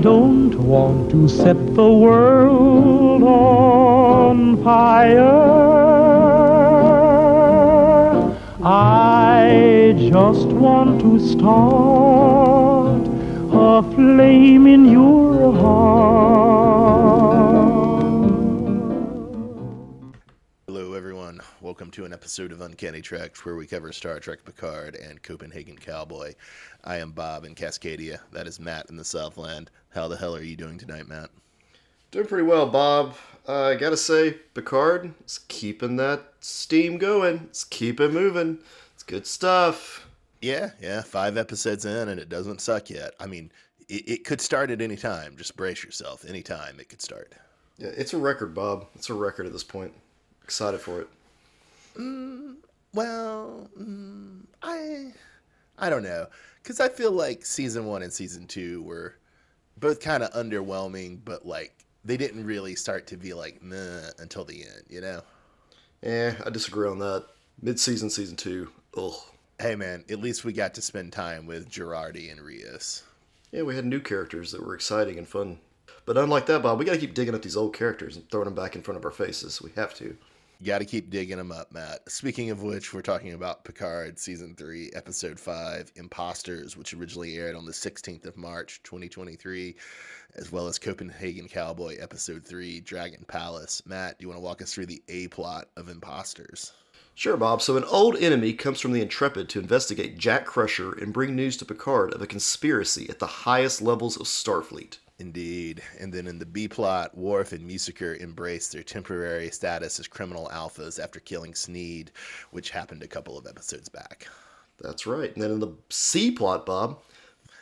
don't want to set the world on fire. I just want to start a flame in your heart. Welcome to an episode of Uncanny Treks where we cover Star Trek Picard and Copenhagen Cowboy. I am Bob in Cascadia. That is Matt in the Southland. How the hell are you doing tonight, Matt? Doing pretty well, Bob. Uh, I gotta say, Picard is keeping that steam going. It's keep it moving. It's good stuff. Yeah, yeah. Five episodes in and it doesn't suck yet. I mean, it, it could start at any time. Just brace yourself. Any time it could start. Yeah, it's a record, Bob. It's a record at this point. Excited for it. Well, mm, I, I don't know, because I feel like season one and season two were both kind of underwhelming, but like they didn't really start to be like meh until the end, you know. Yeah, I disagree on that. Mid-season, season two. Ugh. Hey man, at least we got to spend time with Jurati and Rios. Yeah, we had new characters that were exciting and fun. But unlike that, Bob, we gotta keep digging up these old characters and throwing them back in front of our faces. We have to. Got to keep digging them up, Matt. Speaking of which, we're talking about Picard season three, episode five, Imposters, which originally aired on the 16th of March, 2023, as well as Copenhagen Cowboy, episode three, Dragon Palace. Matt, do you want to walk us through the A plot of Imposters? Sure, Bob. So, an old enemy comes from the Intrepid to investigate Jack Crusher and bring news to Picard of a conspiracy at the highest levels of Starfleet. Indeed. And then in the B plot, Worf and Musiker embrace their temporary status as criminal alphas after killing Sneed, which happened a couple of episodes back. That's right. And then in the C plot, Bob,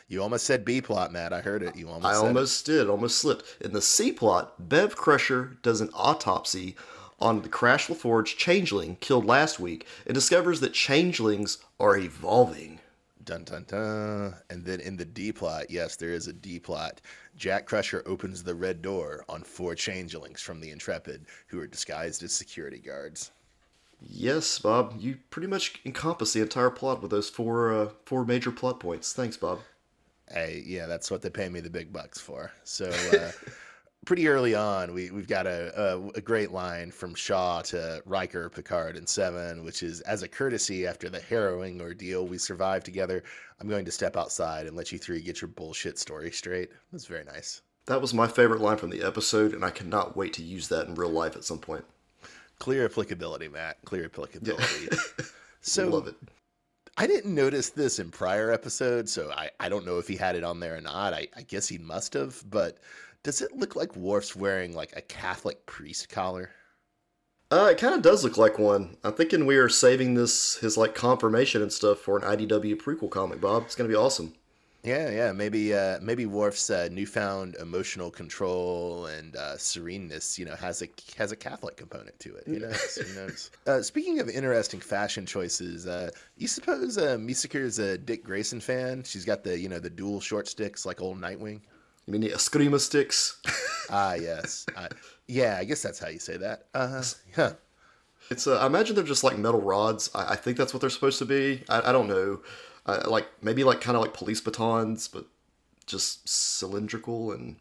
You almost said B plot, Matt. I heard it. You almost I said it. almost did, almost slipped. In the C plot, Bev Crusher does an autopsy on the Crash LaForge changeling killed last week and discovers that changelings are evolving. Dun dun dun. And then in the D plot, yes, there is a D plot. Jack Crusher opens the red door on four changelings from the Intrepid who are disguised as security guards. Yes, Bob, you pretty much encompass the entire plot with those four uh, four major plot points. Thanks, Bob. Hey, yeah, that's what they pay me the big bucks for. So, uh, pretty early on, we, we've got a, a, a great line from Shaw to Riker, Picard, and Seven, which is as a courtesy after the harrowing ordeal we survived together, I'm going to step outside and let you three get your bullshit story straight. That's very nice. That was my favorite line from the episode, and I cannot wait to use that in real life at some point. Clear applicability, Matt. Clear applicability. Yeah. so, Love it. I didn't notice this in prior episodes, so I, I don't know if he had it on there or not. I, I guess he must have, but does it look like Worf's wearing like a Catholic priest collar? Uh, it kind of does look like one. I'm thinking we are saving this his like confirmation and stuff for an IDW prequel comic, Bob. It's gonna be awesome. Yeah, yeah. Maybe uh, maybe Worf's uh, newfound emotional control and uh, sereneness, you know, has a has a Catholic component to it. Who knows? Who knows? Uh, speaking of interesting fashion choices, uh, you suppose uh, Musiker's a Dick Grayson fan? She's got the you know the dual short sticks like old Nightwing. You mean the Eskrima sticks? Ah, yes. I, yeah, I guess that's how you say that. Uh, yeah. It's uh, I imagine they're just like metal rods. I, I think that's what they're supposed to be. I, I don't know. Uh, like maybe like kind of like police batons, but just cylindrical and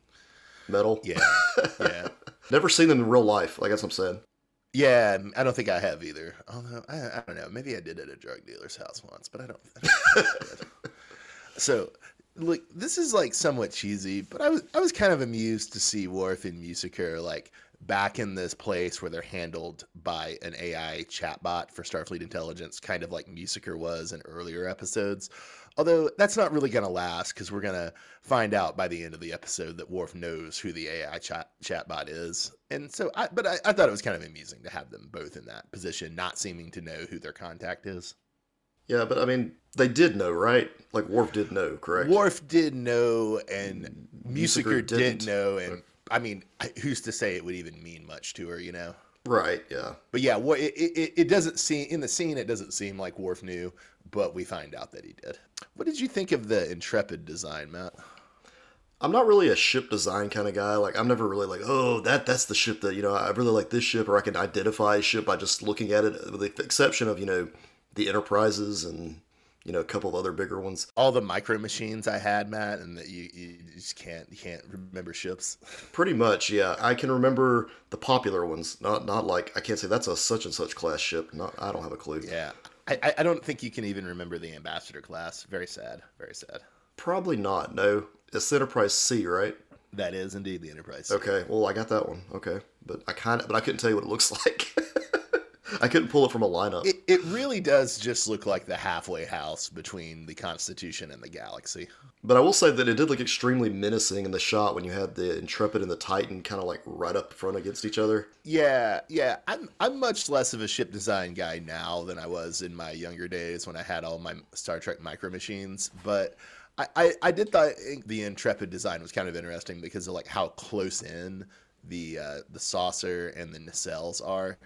metal. Yeah, yeah, Never seen them in real life. Like that's what I'm saying. yeah. I don't think I have either. Although I, I don't know, maybe I did at a drug dealer's house once, but I don't. I don't I so, look, this is like somewhat cheesy, but I was I was kind of amused to see Worf and Musiker like back in this place where they're handled by an AI chatbot for Starfleet intelligence, kind of like Musiker was in earlier episodes. Although that's not really going to last because we're going to find out by the end of the episode that Worf knows who the AI chat chatbot is. And so, I, but I, I thought it was kind of amusing to have them both in that position, not seeming to know who their contact is. Yeah, but I mean, they did know, right? Like Worf did know, correct? Worf did know, and mm, Musiker Musiker didn't didn't. know, and I mean, who's to say it would even mean much to her, you know? Right. Yeah. But yeah, what it, it, it doesn't seem in the scene. It doesn't seem like Worf knew, but we find out that he did. What did you think of the Intrepid design, Matt? I'm not really a ship design kind of guy. Like I'm never really like, oh, that that's the ship that you know I really like this ship, or I can identify a ship by just looking at it, with the exception of you know the Enterprises and you know, a couple of other bigger ones. All the micro machines I had, Matt, and that you, you just can't you can't remember ships. Pretty much, yeah. I can remember the popular ones. Not not like I can't say that's a such and such class ship. Not I don't have a clue. Yeah, I I- don't think you can even remember the ambassador class. Very sad. Very sad. Probably not. No, it's the Enterprise C, right? That is indeed the Enterprise. Okay. Well, I got that one. Okay, but I kind of but I couldn't tell you what it looks like. I couldn't pull it from a lineup. It, it really does just look like the halfway house between the Constitution and the Galaxy. But I will say that it did look extremely menacing in the shot when you had the Intrepid and the Titan kind of like right up front against each other. Yeah, yeah. I'm I'm much less of a ship design guy now than I was in my younger days when I had all my Star Trek micro machines. But I, I, I did think the Intrepid design was kind of interesting because of like how close in the uh, the saucer and the nacelles are.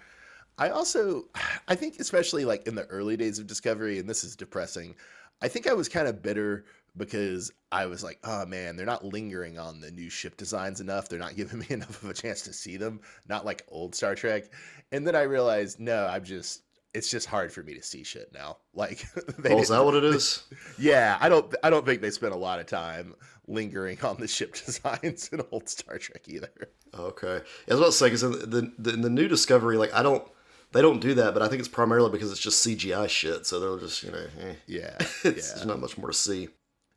I also I think especially like in the early days of Discovery, and this is depressing. I think I was kind of bitter because I was like, oh man, they're not lingering on the new ship designs enough. They're not giving me enough of a chance to see them. Not like old Star Trek. And then I realized, no, I'm just it's just hard for me to see shit now. Like they Oh, is that what it is? Yeah, I don't I don't think they spent a lot of time lingering on the ship designs in old Star Trek either. Okay. I was about to say because in the, the in the new Discovery, like I don't, they don't do that, but I think it's primarily because it's just CGI shit. So they're just you know, eh. Yeah. it's, yeah. there's not much more to see.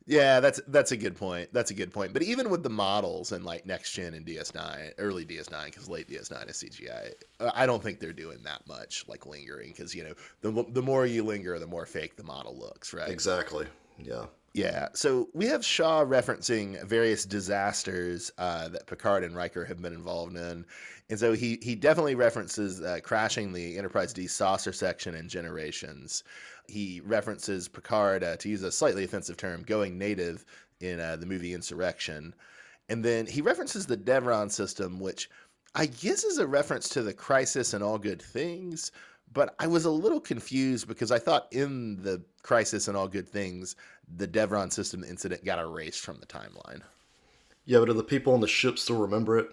Yeah, that's that's a good point. That's a good point. But even with the models and like next gen and DS9, early DS9, because late DS9 is CGI, uh, I don't think they're doing that much like lingering. Because you know, the the more you linger, the more fake the model looks, right? Exactly. Yeah. Yeah. So we have Shaw referencing various disasters uh, that Picard and Riker have been involved in, and so he he definitely references uh, crashing the Enterprise D saucer section in Generations. He references Picard, uh, to use a slightly offensive term, going native in uh, the movie Insurrection, and then he references the Devron system, which I guess is a reference to the Crisis and All Good Things. But I was a little confused because I thought in the Crisis and All Good Things, the Devron system incident got erased from the timeline. Yeah, but do the people on the ship still remember it?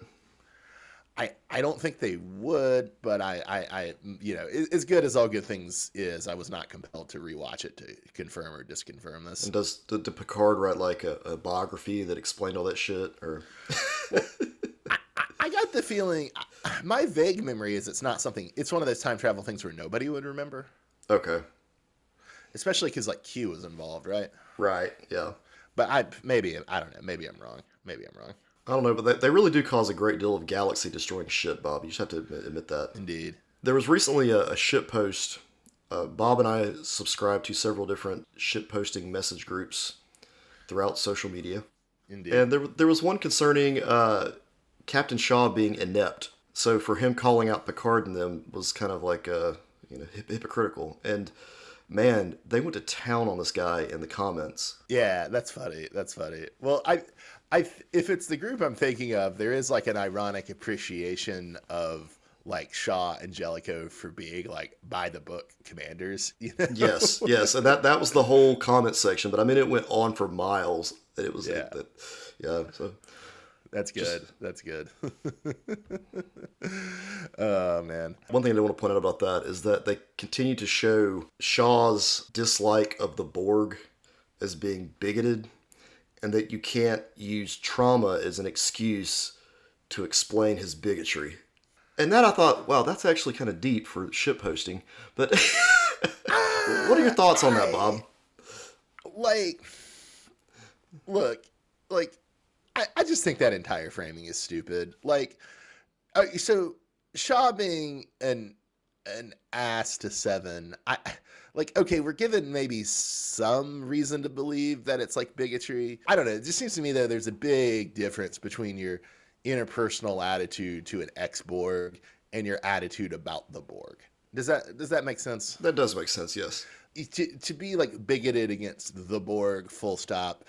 I, I don't think they would, but I, I, I you know, a- as good as All Good Things is, I was not compelled to rewatch it to confirm or disconfirm this. And does did, did Picard write like a, a biography that explained all that shit? Or the feeling, my vague memory is it's not something, it's one of those time travel things where nobody would remember, okay, especially because like Q was involved, right? right, yeah. But I maybe I don't know. Maybe I'm wrong. Maybe I'm wrong. I don't know, but they, they really do cause a great deal of galaxy destroying shit, Bob. You just have to admit, admit that. Indeed. There was recently a, a shit post. Uh, Bob and I subscribe to several different shit posting message groups throughout social media. Indeed. And there, there was one concerning uh, Captain Shaw being inept. So for him calling out Picard and them was kind of like, uh, you know, hypocritical. And man, they went to town on this guy in the comments. Yeah, that's funny. That's funny. Well, I, I, if it's the group I'm thinking of, there is like an ironic appreciation of like Shaw and Jellicoe for being like by the book commanders. You know? Yes, yes, and that that was the whole comment section. But I mean, it went on for miles. It was, Yeah. that, yeah. So That's good. That's good. oh man. One thing I want to point out about that is that they continue to show Shaw's dislike of the Borg as being bigoted, and that you can't use trauma as an excuse to explain his bigotry. And that I thought, wow, that's actually kind of deep for shit posting. But what are your thoughts on that, Bob? Like, look, like, I, I just think that entire framing is stupid. Like, uh, so Shaw being an an ass to seven, I like. Okay, we're given maybe some reason to believe that it's like bigotry. I don't know. It just seems to me that there's a big difference between your interpersonal attitude to an ex Borg and your attitude about the Borg. Does that does that make sense? That does make sense, yes. to, to be like bigoted against the Borg, full stop.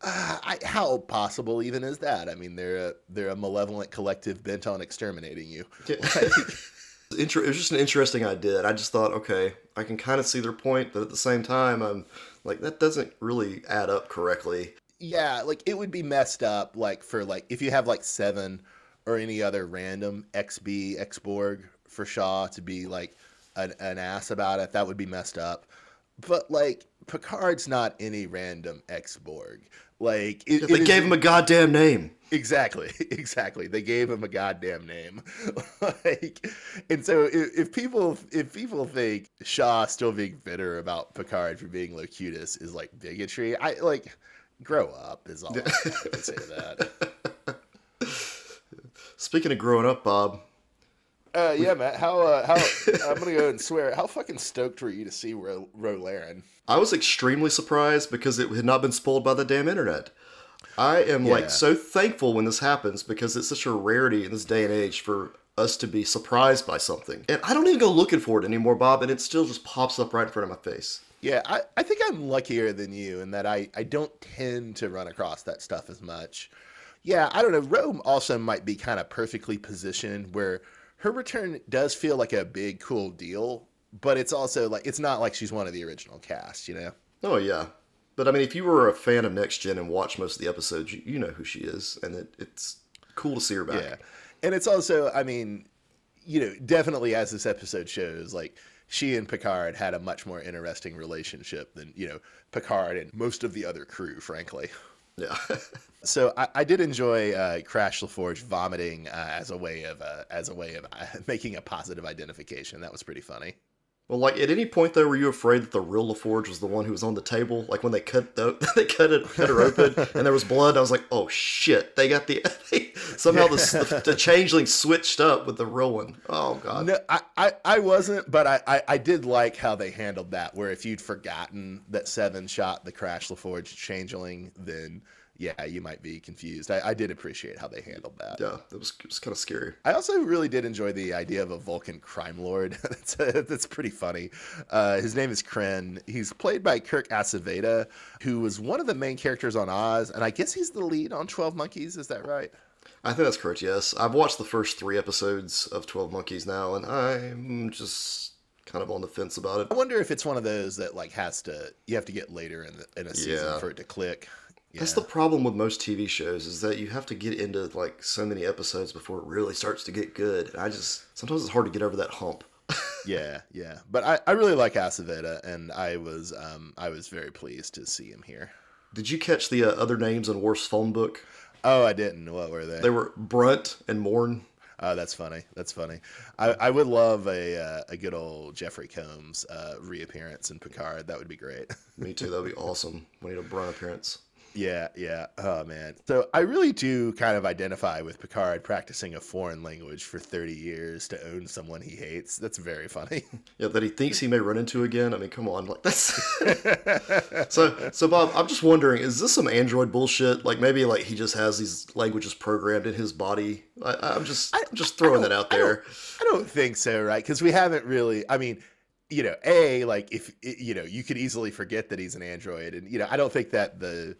Uh, I, how possible even is that? I mean, they're a, they're a malevolent collective bent on exterminating you. Inter- it was just an interesting idea, and I just thought, okay, I can kind of see their point, but at the same time, I'm like, that doesn't really add up correctly. Yeah, like it would be messed up. Like for like if you have like seven or any other random XB X Borg for Shaw to be like an, an ass about it, that would be messed up. but like Picard's not any random ex Borg. Like it, They it gave is- him a goddamn name. Exactly, exactly. They gave him a goddamn name. like, and so if, if people if people think Shaw still being bitter about Picard for being Locutus is like bigotry, I like grow up is all I would say to that. Speaking of growing up, Bob, Uh, yeah, Matt. How uh, how I'm gonna go and swear. How fucking stoked were you to see Ro- Rolaren? I was extremely surprised because it had not been spoiled by the damn internet. I am Yeah. like so thankful when this happens because it's such a rarity in this day and age for us to be surprised by something. And I don't even go looking for it anymore, Bob, and it still just pops up right in front of my face. Yeah, I, I think I'm luckier than you in that I, I don't tend to run across that stuff as much. Yeah, I don't know. Ro also might be kind of perfectly positioned where her return does feel like a big, cool deal, but it's also like, it's not like she's one of the original cast, you know? Oh yeah. But I mean, if you were a fan of Next Gen and watched most of the episodes, you, you know who she is, and it, it's cool to see her back. Yeah. And it's also, I mean, you know, definitely as this episode shows, like she and Picard had a much more interesting relationship than, you know, Picard and most of the other crew, frankly. Yeah. So I, I did enjoy uh, Crash LaForge vomiting uh, as a way of uh, as a way of uh, making a positive identification. That was pretty funny. Well, like at any point though, were you afraid that the real LaForge was the one who was on the table? Like when they cut the, they cut it cut her open and there was blood. I was like, oh shit! They got the somehow the, the the changeling switched up with the real one. Oh god. No, I, I, I wasn't, but I, I, I did like how they handled that. Where if you'd forgotten that Seven shot the Crash LaForge changeling, then yeah, you might be confused. I, I did appreciate how they handled that. Yeah, it was, was kind of scary. I also really did enjoy the idea of a Vulcan crime lord. that's, that's pretty funny. Uh, his name is Kren. He's played by Kirk Acevedo, who was one of the main characters on Oz, and I guess he's the lead on Twelve Monkeys. Is that right? I think that's correct. Yes, I've watched the first three episodes of Twelve Monkeys now, and I'm just kind of on the fence about it. I wonder if it's one of those that like has to you have to get later in the, in a season Yeah. for it to click. Yeah. That's the problem with most TV shows is that you have to get into like so many episodes before it really starts to get good. And I just sometimes it's hard to get over that hump. yeah, yeah. But I, I really like Acevedo, and I was um I was very pleased to see him here. Did you catch the uh, other names in Worf's phone book? Oh, I didn't. What were they? They were Brunt and Morn. Oh, that's funny. That's funny. I, I would love a uh, a good old Jeffrey Combs uh, reappearance in Picard. That would be great. Me too. That'd be awesome. We need a Brunt appearance. Yeah, yeah. Oh man. So I really do kind of identify with Picard practicing a foreign language for thirty years to own someone he hates. That's very funny. Yeah, that he thinks he may run into again. I mean, come on, like that's. so, so Bob, I'm just wondering, is this some android bullshit? Like maybe like he just has these languages programmed in his body. I, I'm just, I'm just throwing that out I there. I don't think so, right? Because we haven't really. I mean, you know, a like if you know, you could easily forget that he's an android, and you know, I don't think that the.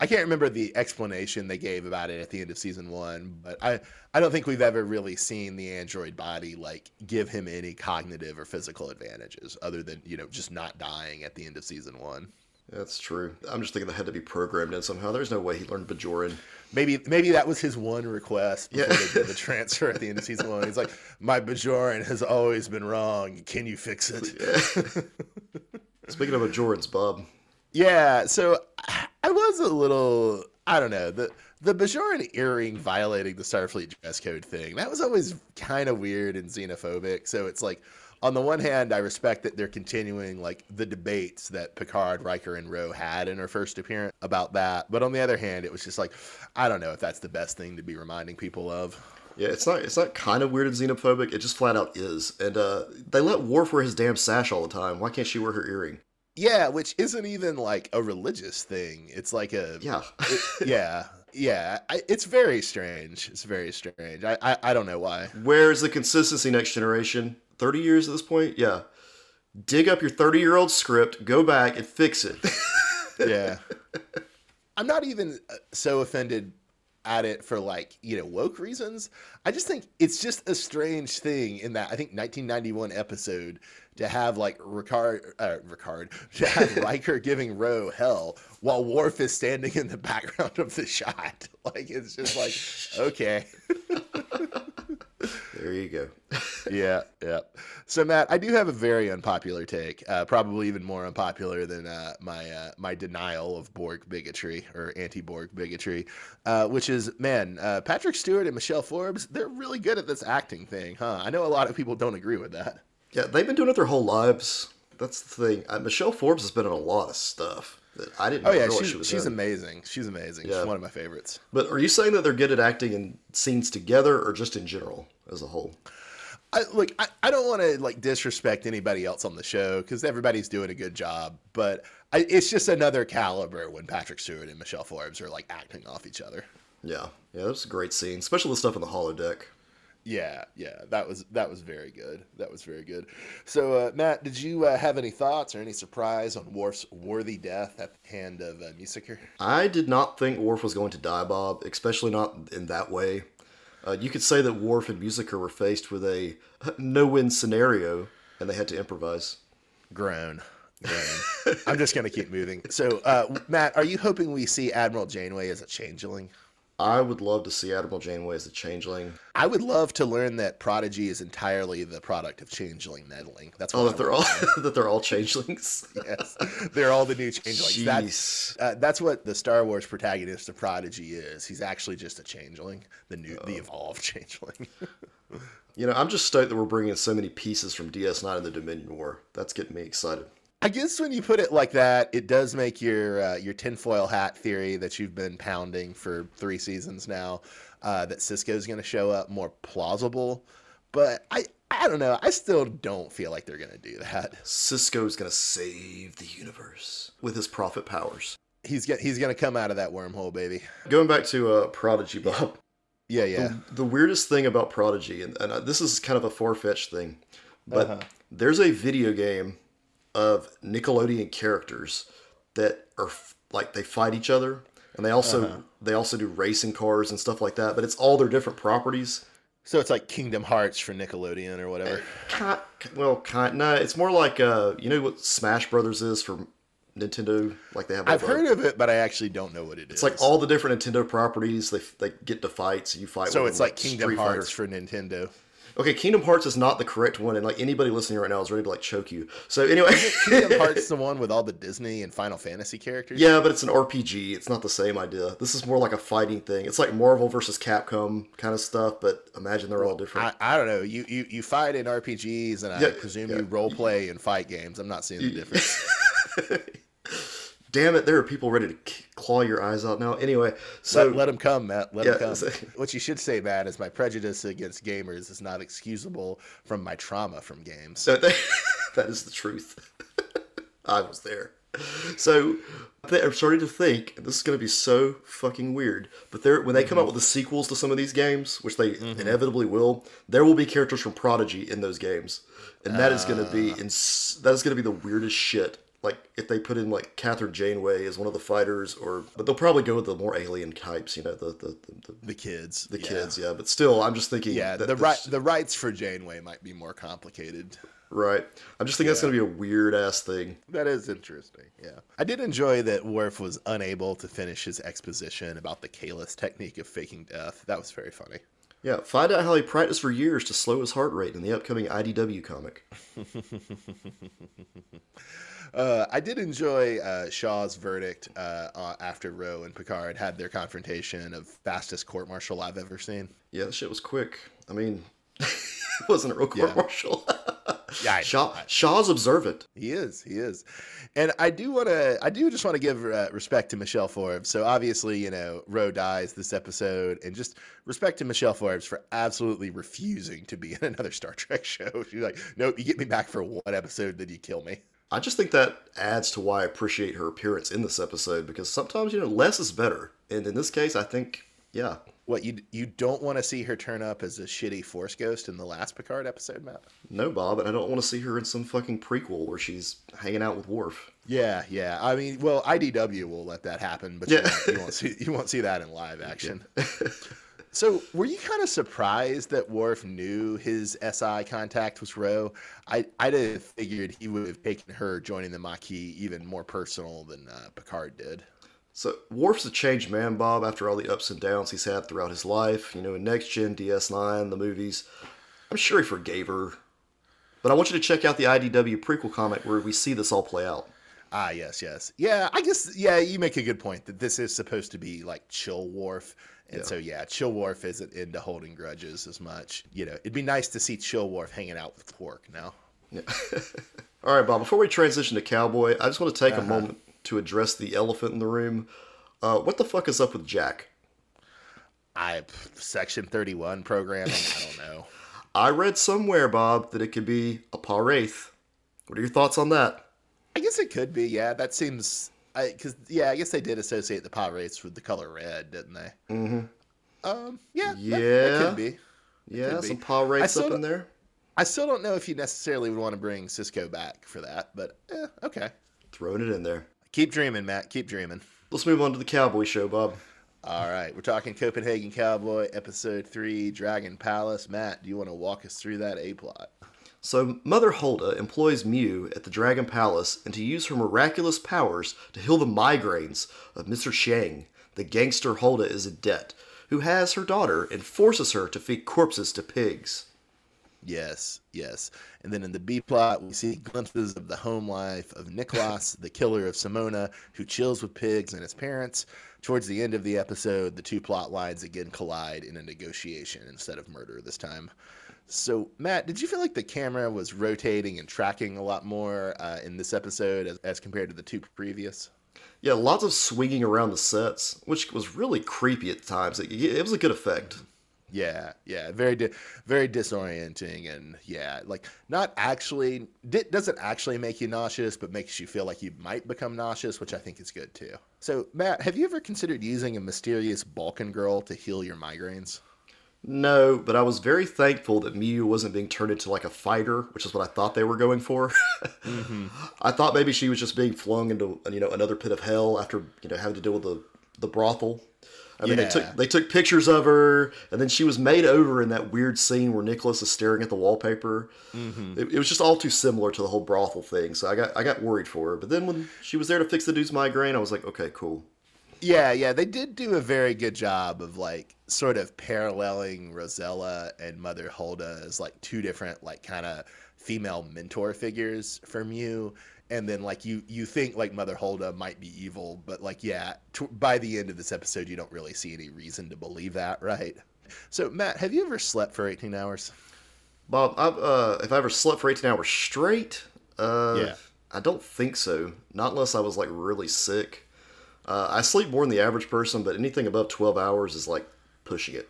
I can't remember the explanation they gave about it at the end of season one, but I, I don't think we've ever really seen the android body like give him any cognitive or physical advantages other than you know just not dying at the end of season one. That's true. I'm just thinking that had to be programmed in somehow. There's no way he learned Bajoran. Maybe maybe that was his one request before Yeah. they did the transfer at the end of season one. He's like, my Bajoran has always been wrong. Can you fix it? Speaking of Bajorans, Bob, Yeah, so I was a little I don't know, the the Bajoran earring violating the Starfleet dress code thing. That was always kind of weird and xenophobic. So it's like on the one hand, I respect that they're continuing like the debates that Picard, Riker, and Ro had in her first appearance about that. But on the other hand, it was just like I don't know if that's the best thing to be reminding people of. yeah, it's not, it's not kind of weird and xenophobic. It just flat out is. And uh, they let Worf wear his damn sash all the time. Why can't she wear her earring? Yeah, which isn't even like a religious thing. It's like a Yeah. it- yeah, yeah. I, it's very strange. It's very strange. I, I I don't know why. Where's the consistency next generation? 30 years at this point? Yeah. Dig up your 30 year old script, go back and fix it. Yeah, I'm not even uh, so offended at it for like you know woke reasons. I just think it's just a strange thing in that I think 1991 episode to have like Ricard, uh, Ricard, to have Riker giving Ro hell while Worf is standing in the background of the shot. Like it's just like okay. There you go. yeah, yeah. So Matt, I do have a very unpopular take, uh, probably even more unpopular than uh, my uh, my denial of Borg bigotry or anti-Borg bigotry, uh, which is man, uh, Patrick Stewart and Michelle Forbes, they're really good at this acting thing, huh? I know a lot of people don't agree with that. Yeah, they've been doing it their whole lives. That's the thing. Uh, Michelle Forbes has been in a lot of stuff that I didn't Oh yeah, she's, she was she's in. amazing. She's amazing. Yeah. She's one of my favorites. But are you saying that they're good at acting in scenes together or just in general as a whole? I, look, I, I don't want to like disrespect anybody else on the show because everybody's doing a good job, but I, it's just another caliber when Patrick Stewart and Michelle Forbes are like acting off each other. Yeah, yeah, that was a great scene, especially the stuff in the holodeck. Yeah, yeah, that was that was very good. That was very good. So, uh, Matt, did you uh, have any thoughts or any surprise on Worf's worthy death at the hand of uh, Musiker? I did not think Worf was going to die, Bob, especially not in that way. Uh, you could say that Worf and Musiker were faced with a no-win scenario, and they had to improvise. Groan. Groan. I'm just gonna keep moving. So, uh, Matt, are you hoping we see Admiral Janeway as a changeling? I would love to see Admiral Janeway as a changeling. I would love to learn that Prodigy is entirely the product of changeling meddling. That's what Oh, I that they're all that they're all changelings. yes, they're all the new changelings. That's, uh, that's what the Star Wars protagonist of Prodigy is. He's actually just a changeling, the new, Oh. the evolved changeling. You know, I'm just stoked that we're bringing so many pieces from DS9 and the Dominion War. That's getting me excited. I guess when you put it like that, it does make your uh, your tinfoil hat theory that you've been pounding for three seasons now, uh, that Sisko's going to show up more plausible. But I I don't know. I still don't feel like they're going to do that. Sisko's gonna save the universe with his prophet powers. He's get, he's going to come out of that wormhole, baby. Going back to uh, Prodigy, Bob. Yeah, yeah. The, the weirdest thing about Prodigy, and, and uh, this is kind of a far fetched thing, but Uh-huh. there's a video game of Nickelodeon characters that are f- like they fight each other, and they also Uh-huh. they also do racing cars and stuff like that. But it's all their different properties. So it's like Kingdom Hearts for Nickelodeon or whatever. Kind, well, kind. No, it's more like uh, you know what Smash Brothers is for Nintendo. Like they have. I've heard of it, but I actually don't know what it is. It's like all the different Nintendo properties. They they get to fights. You fight. So it's like Kingdom Street Hearts Fighter. for Nintendo. Okay, Kingdom Hearts is not the correct one, and like anybody listening right now is ready to like choke you. So anyway, Kingdom Hearts is the one with all the Disney and Final Fantasy characters. yeah, but it's an RPG. It's not the same idea. This is more like a fighting thing. It's like Marvel versus Capcom kind of stuff, but imagine they're all different. I, I don't know. You, you you fight in RPGs, and I Yeah, presume yeah. you role play in fight games. I'm not seeing the difference. Damn it, there are people ready to claw your eyes out now. Anyway, so let, let them come, Matt. Let Yeah, them come. what you should say, Matt, is my prejudice against gamers is not excusable from my trauma from games. That, that is the truth. I was there. So I'm starting to think and this is going to be so fucking weird. But they're, when they come out mm-hmm. with the sequels to some of these games, which they mm-hmm. inevitably will, there will be characters from Prodigy in those games, and that is going to be uh. ins- that is going to be the weirdest shit. Like if they put in like Catherine Janeway as one of the fighters, or but they'll probably go with the more alien types, you know, the the the, the, kids. the yeah. kids. Yeah, but still, I'm just thinking. Yeah, that the right the rights for Janeway might be more complicated. right. I'm just thinking that's going to be a weird ass thing. That is interesting. Yeah. I did enjoy that Worf was unable to finish his exposition about the Kalis technique of faking death. That was very funny. Yeah, find out how he practiced for years to slow his heart rate in the upcoming IDW comic. Uh, I did enjoy uh, Shaw's verdict uh, uh, after Ro and Picard had their confrontation of fastest court martial I've ever seen. Yeah, that shit was quick. I mean, it wasn't a real court martial. Yeah, I- Shaw, Shaw's observant. He is. He is. And I do want to. I do just want to give uh, respect to Michelle Forbes. So obviously, you know, Ro dies this episode, and just respect to Michelle Forbes for absolutely refusing to be in another Star Trek show. She's like, "Nope, you get me back for one episode, then you kill me." I just think that adds to why I appreciate her appearance in this episode because sometimes, you know, less is better. And in this case, I think, yeah. What you you don't want to see her turn up as a shitty Force ghost in the last Picard episode, Matt? No, Bob, and I don't want to see her in some fucking prequel where she's hanging out with Worf. Yeah, yeah. I mean, well, IDW will let that happen, but Yeah. you, won't, you won't see you won't see that in live action. so, were you kind of surprised that Worf knew his SI contact was Ro? I I'd have figured he would have taken her joining the Maquis even more personal than uh, Picard did. So Worf's a changed man, Bob, after all the ups and downs he's had throughout his life. You know, in Next Gen, DS9, the movies. I'm sure he forgave her. But I want you to check out the IDW prequel comic where we see this all play out. Ah, yes, yes. Yeah, I guess, yeah, you make a good point that this is supposed to be like Chill Worf. And Yeah. so, yeah, Chill Worf isn't into holding grudges as much. You know, it'd be nice to see Chill Worf hanging out with Quark now. Yeah. All right, Bob, before we transition to Cowboy, I just want to take Uh-huh. a moment to address the elephant in the room. Uh, what the fuck is up with Jack? I, Section 31 programming, I don't know. I read somewhere, Bob, that it could be a Wraith. What are your thoughts on that? I guess it could be, yeah. That seems, because, yeah, I guess they did associate the Pah-wraiths with the color red, didn't they? Mm-hmm. Um, yeah, that- that, Yeah. could be. Yeah, could be. some I Wraiths up in there. I still don't know if you necessarily would want to bring Sisko back for that, but eh, okay. Throwing it in there. Keep dreaming, Matt. Keep dreaming. Let's move on to the Cowboy show, Bob. All right, we're talking Copenhagen Cowboy, episode three, Dragon Palace. Matt, do you want to walk us through that A plot? So, Mother Hulda employs Miu at the Dragon Palace and to use her miraculous powers to heal the migraines of Mr. Shang, the gangster Hulda is in debt, who has her daughter and forces her to feed corpses to pigs. Yes, yes. And then in the B plot, we see glimpses of the home life of Niklas, the killer of Simona, who chills with pigs and his parents. Towards the end of the episode, the two plot lines again collide in a negotiation instead of murder this time. So, Matt, did you feel like the camera was rotating and tracking a lot more uh, in this episode as, as compared to the two previous? Yeah, lots of swinging around the sets, which was really creepy at times. It, it was a good effect. Yeah, yeah, very, di- very disorienting, and yeah, like not actually di- doesn't actually make you nauseous, but makes you feel like you might become nauseous, which I think is good too. So, Matt, have you ever considered using a mysterious Balkan girl to heal your migraines? No, but I was very thankful that Miu wasn't being turned into like a fighter, which is what I thought they were going for. Mm-hmm. I thought maybe she was just being flung into you know another pit of hell after you know having to deal with the the brothel. I mean, they took they took pictures of her, and then she was made over in that weird scene where Nicholas is staring at the wallpaper. Mm-hmm. It, it was just all too similar to the whole brothel thing, so I got I got worried for her. But then when she was there to fix the dude's migraine, I was like, okay, cool. Yeah, yeah, they did do a very good job of like sort of paralleling Rosella and Mother Hulda as like two different like kind of female mentor figures from Miu. And then like you you think like Mother Hulda might be evil, but like yeah, t- by the end of this episode you don't really see any reason to believe that, right? So Matt, have you ever slept for 18 hours? Bob, I've, uh, if I ever slept for 18 hours straight, uh, Yeah. I don't think so. Not unless I was like really sick. Uh, I sleep more than the average person, but anything above 12 hours is like pushing it.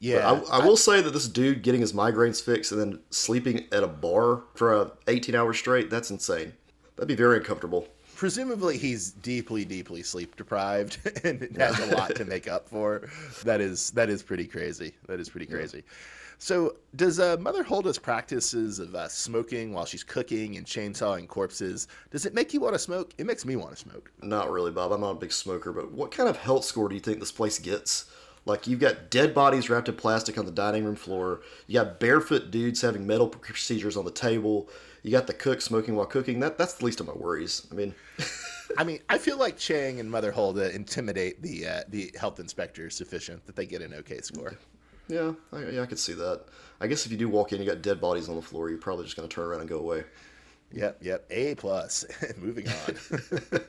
Yeah. I, I will say that this dude getting his migraines fixed and then sleeping at a bar for uh, 18 hours straight, that's insane. That'd be very uncomfortable. presumably he's deeply deeply sleep deprived and has a lot to make up for that is that is pretty crazy that is pretty crazy so does uh, mother Hulda's practices of uh, smoking while she's cooking and chainsawing corpses does it make you want to smoke it makes me want to smoke Not really, Bob. I'm not a big smoker, but what kind of health score do you think this place gets? Like, you've got dead bodies wrapped in plastic on the dining room floor. You got barefoot dudes having metal procedures on the table. You got the cook smoking while cooking. That that's the least of my worries. I mean, i mean i feel like chang and mother Hulda intimidate the uh, the health inspector sufficient that they get an okay score yeah, I, yeah, I could see that. I guess if you do walk in, you got dead bodies on the floor. You're probably just gonna turn around and go away. Yep, yep. A plus. Moving on.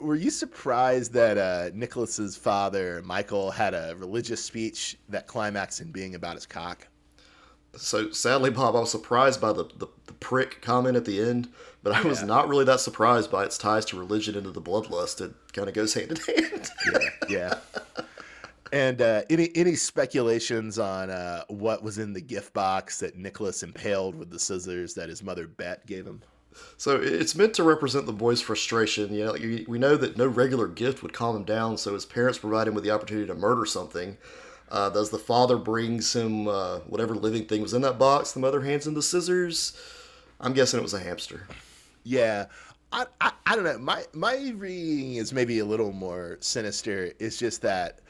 Were you surprised that uh, Nicholas's father, Michael, had a religious speech that climaxed in being about his cock? So sadly, Bob, I was surprised by the, the, the prick comment at the end, but I was Yeah. not really that surprised by its ties to religion and to the bloodlust. It kind of goes hand in hand. Yeah, yeah. And uh, any any speculations on uh, what was in the gift box that Nicholas impaled with the scissors that his mother Bet gave him? So it's meant to represent the boy's frustration. You know, we know that no regular gift would calm him down, so his parents provide him with the opportunity to murder something. Uh, the father brings him uh, whatever living thing was in that box, the mother hands him the scissors. I'm guessing it was a hamster. Yeah. I, I, I don't know. My my reading is maybe a little more sinister. It's just that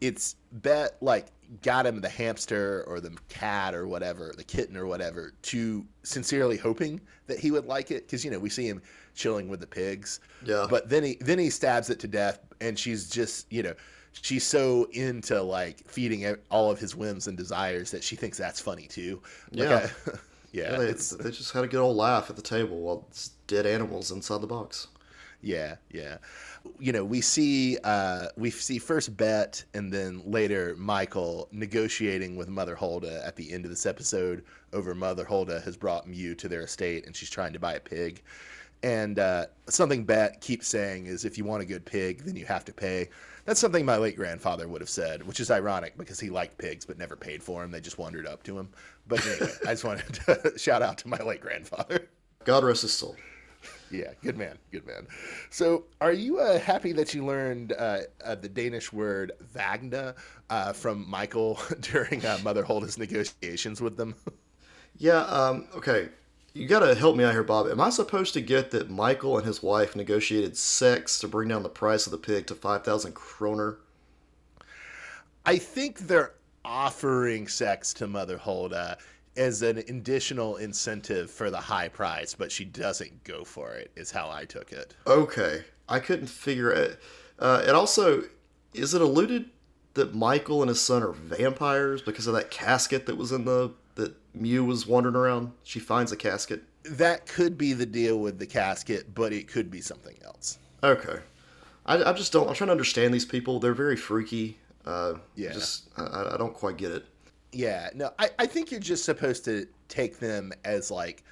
it's bet like got him the hamster or the cat or whatever, the kitten or whatever, to sincerely hoping that he would like it because you know we see him chilling with the pigs. Yeah. But then he then he stabs it to death, and she's just you know she's so into like feeding all of his whims and desires that she thinks that's funny too. Like, Yeah. I- yeah, Yeah, they, it's they just had a good old laugh at the table while it's dead animals inside the box. Yeah, yeah. You know, we see uh, we see first Bet and then later Michael negotiating with Mother Hulda at the end of this episode over Mother Hulda has brought Miu to their estate and she's trying to buy a pig. And uh, something Bet keeps saying is if you want a good pig, then you have to pay. That's something my late grandfather would have said, which is ironic because he liked pigs but never paid for them. They just wandered up to him. But anyway, I just wanted to shout out to my late grandfather. God rest his soul. Yeah, good man, good man. So, are you uh, happy that you learned uh, uh, the Danish word "vagna" uh, from Michael during uh, Mother Hulda's negotiations with them? Yeah, um, okay. You gotta help me out here, Bob. Am I supposed to get that Michael and his wife negotiated sex to bring down the price of the pig to 5,000 kroner? I think they're offering sex to Mother Hulda as an additional incentive for the high price, but she doesn't go for it. Is how I took it. Okay. I couldn't figure it. Uh, and also, is it alluded that Michael and his son are vampires because of that casket that was in the. that Miu was wandering around? She finds a casket. That could be the deal with the casket, but it could be something else. Okay. I, I just don't. I'm trying to understand these people. They're very freaky. Uh, Yeah. Just, I, I don't quite get it. Yeah, no, I, I think you're just supposed to take them as like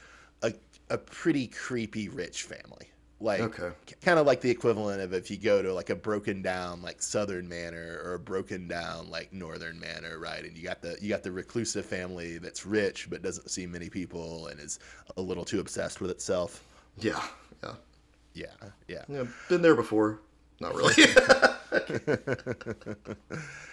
a, a pretty creepy rich family. Like, Okay. kind of like the equivalent of if you go to like a broken down like Southern manor or a broken down like Northern manor, right? And you got the you got the reclusive family that's rich but doesn't see many people and is a little too obsessed with itself. Yeah. Yeah. Yeah, yeah. Yeah. Been there before. Not really.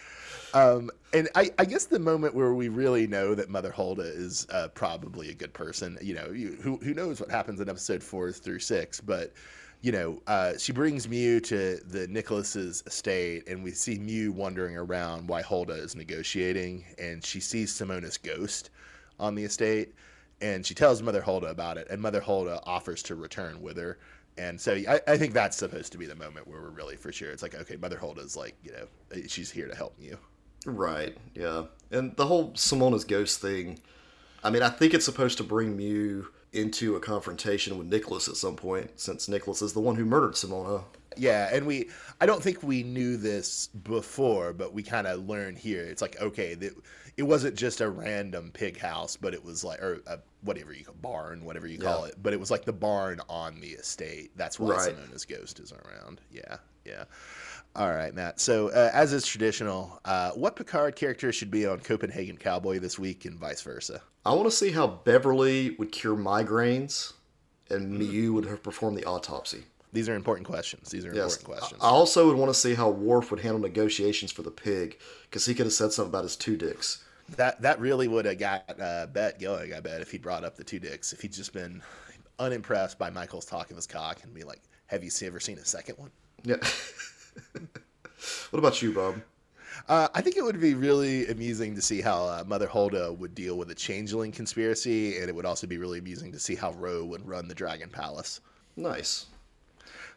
Um, and I, I guess the moment where we really know that Mother Hulda is uh, probably a good person, you know, you, who who knows what happens in episode four through six, but you know, uh, she brings Miu to the Nicholas's estate, and we see Miu wandering around while Hulda is negotiating, and she sees Simona's ghost on the estate, and she tells Mother Hulda about it, and Mother Hulda offers to return with her. And so I, I think that's supposed to be the moment where we're really for sure. It's like, okay, Mother Hulda's like, you know, she's here to help you. Right, yeah. And the whole Simona's ghost thing, I mean, I think it's supposed to bring Miu into a confrontation with Nicholas at some point, since Nicholas is the one who murdered Simona. Yeah, and we I don't think we knew this before, but we kind of learned here. It's like okay, that it wasn't just a random pig house, but it was like or a, whatever you call barn, whatever you call Yeah. it, but it was like the barn on the estate. That's why Right. Simona's ghost is around. Yeah, yeah. All right, Matt. So uh, as is traditional, uh, what Picard character should be on Copenhagen Cowboy this week, and vice versa? I want to see how Beverly would cure migraines and Mm. Miu would have performed the autopsy. These are important questions. These are Yes. important questions. I also would want to see how Worf would handle negotiations for the pig, because he could have said something about his two dicks. That that really would have got uh, Bet going. I bet if he brought up the two dicks, if he'd just been unimpressed by Michael's talk of his cock and be like, "Have you ever seen a second one?" Yeah. what about you, Bob? Uh, I think it would be really amusing to see how uh, Mother Hulda would deal with the Changeling conspiracy, and it would also be really amusing to see how Ro would run the Dragon Palace. Nice.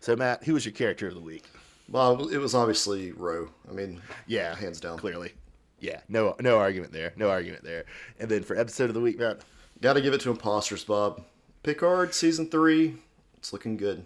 So, Matt, who was your character of the week? Well, it was obviously Ro. I mean, Yeah, hands down. clearly. Yeah, no, no argument there. No argument there. And then for episode of the week, Matt. Got to give it to imposters, Bob. Picard season three. It's looking good.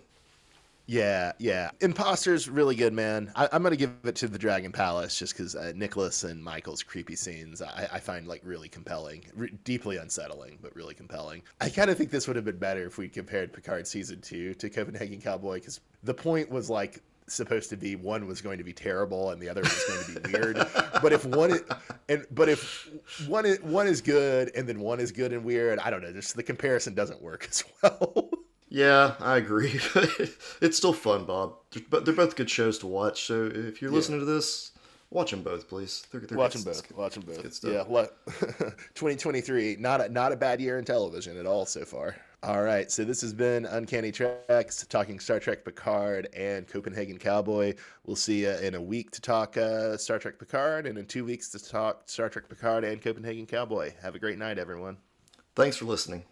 Yeah, yeah. Imposter's really good, man. I, I'm gonna give it to the Dragon Palace just because uh, Nicholas and Michael's creepy scenes I, I find like really compelling, Re- deeply unsettling, but really compelling. I kind of think this would have been better if we compared Picard season two to Copenhagen Cowboy because the point was like supposed to be one was going to be terrible and the other was going to be weird. but if one is, and but if one is, one is good and then one is good and weird, I don't know. Just the comparison doesn't work as well. Yeah, I agree. it's still fun, Bob. But they're both good shows to watch. So if you're listening to this, watch them both, please. They're, they're Watch good- them both. Watch them both. good stuff. Yeah, what? 2023, not a, not a bad year in television at all so far. All right, so this has been Uncanny Treks, talking Star Trek Picard and Copenhagen Cowboy. We'll see you in a week to talk uh, Star Trek Picard, and in two weeks to talk Star Trek Picard and Copenhagen Cowboy. Have a great night, everyone. Thanks for listening.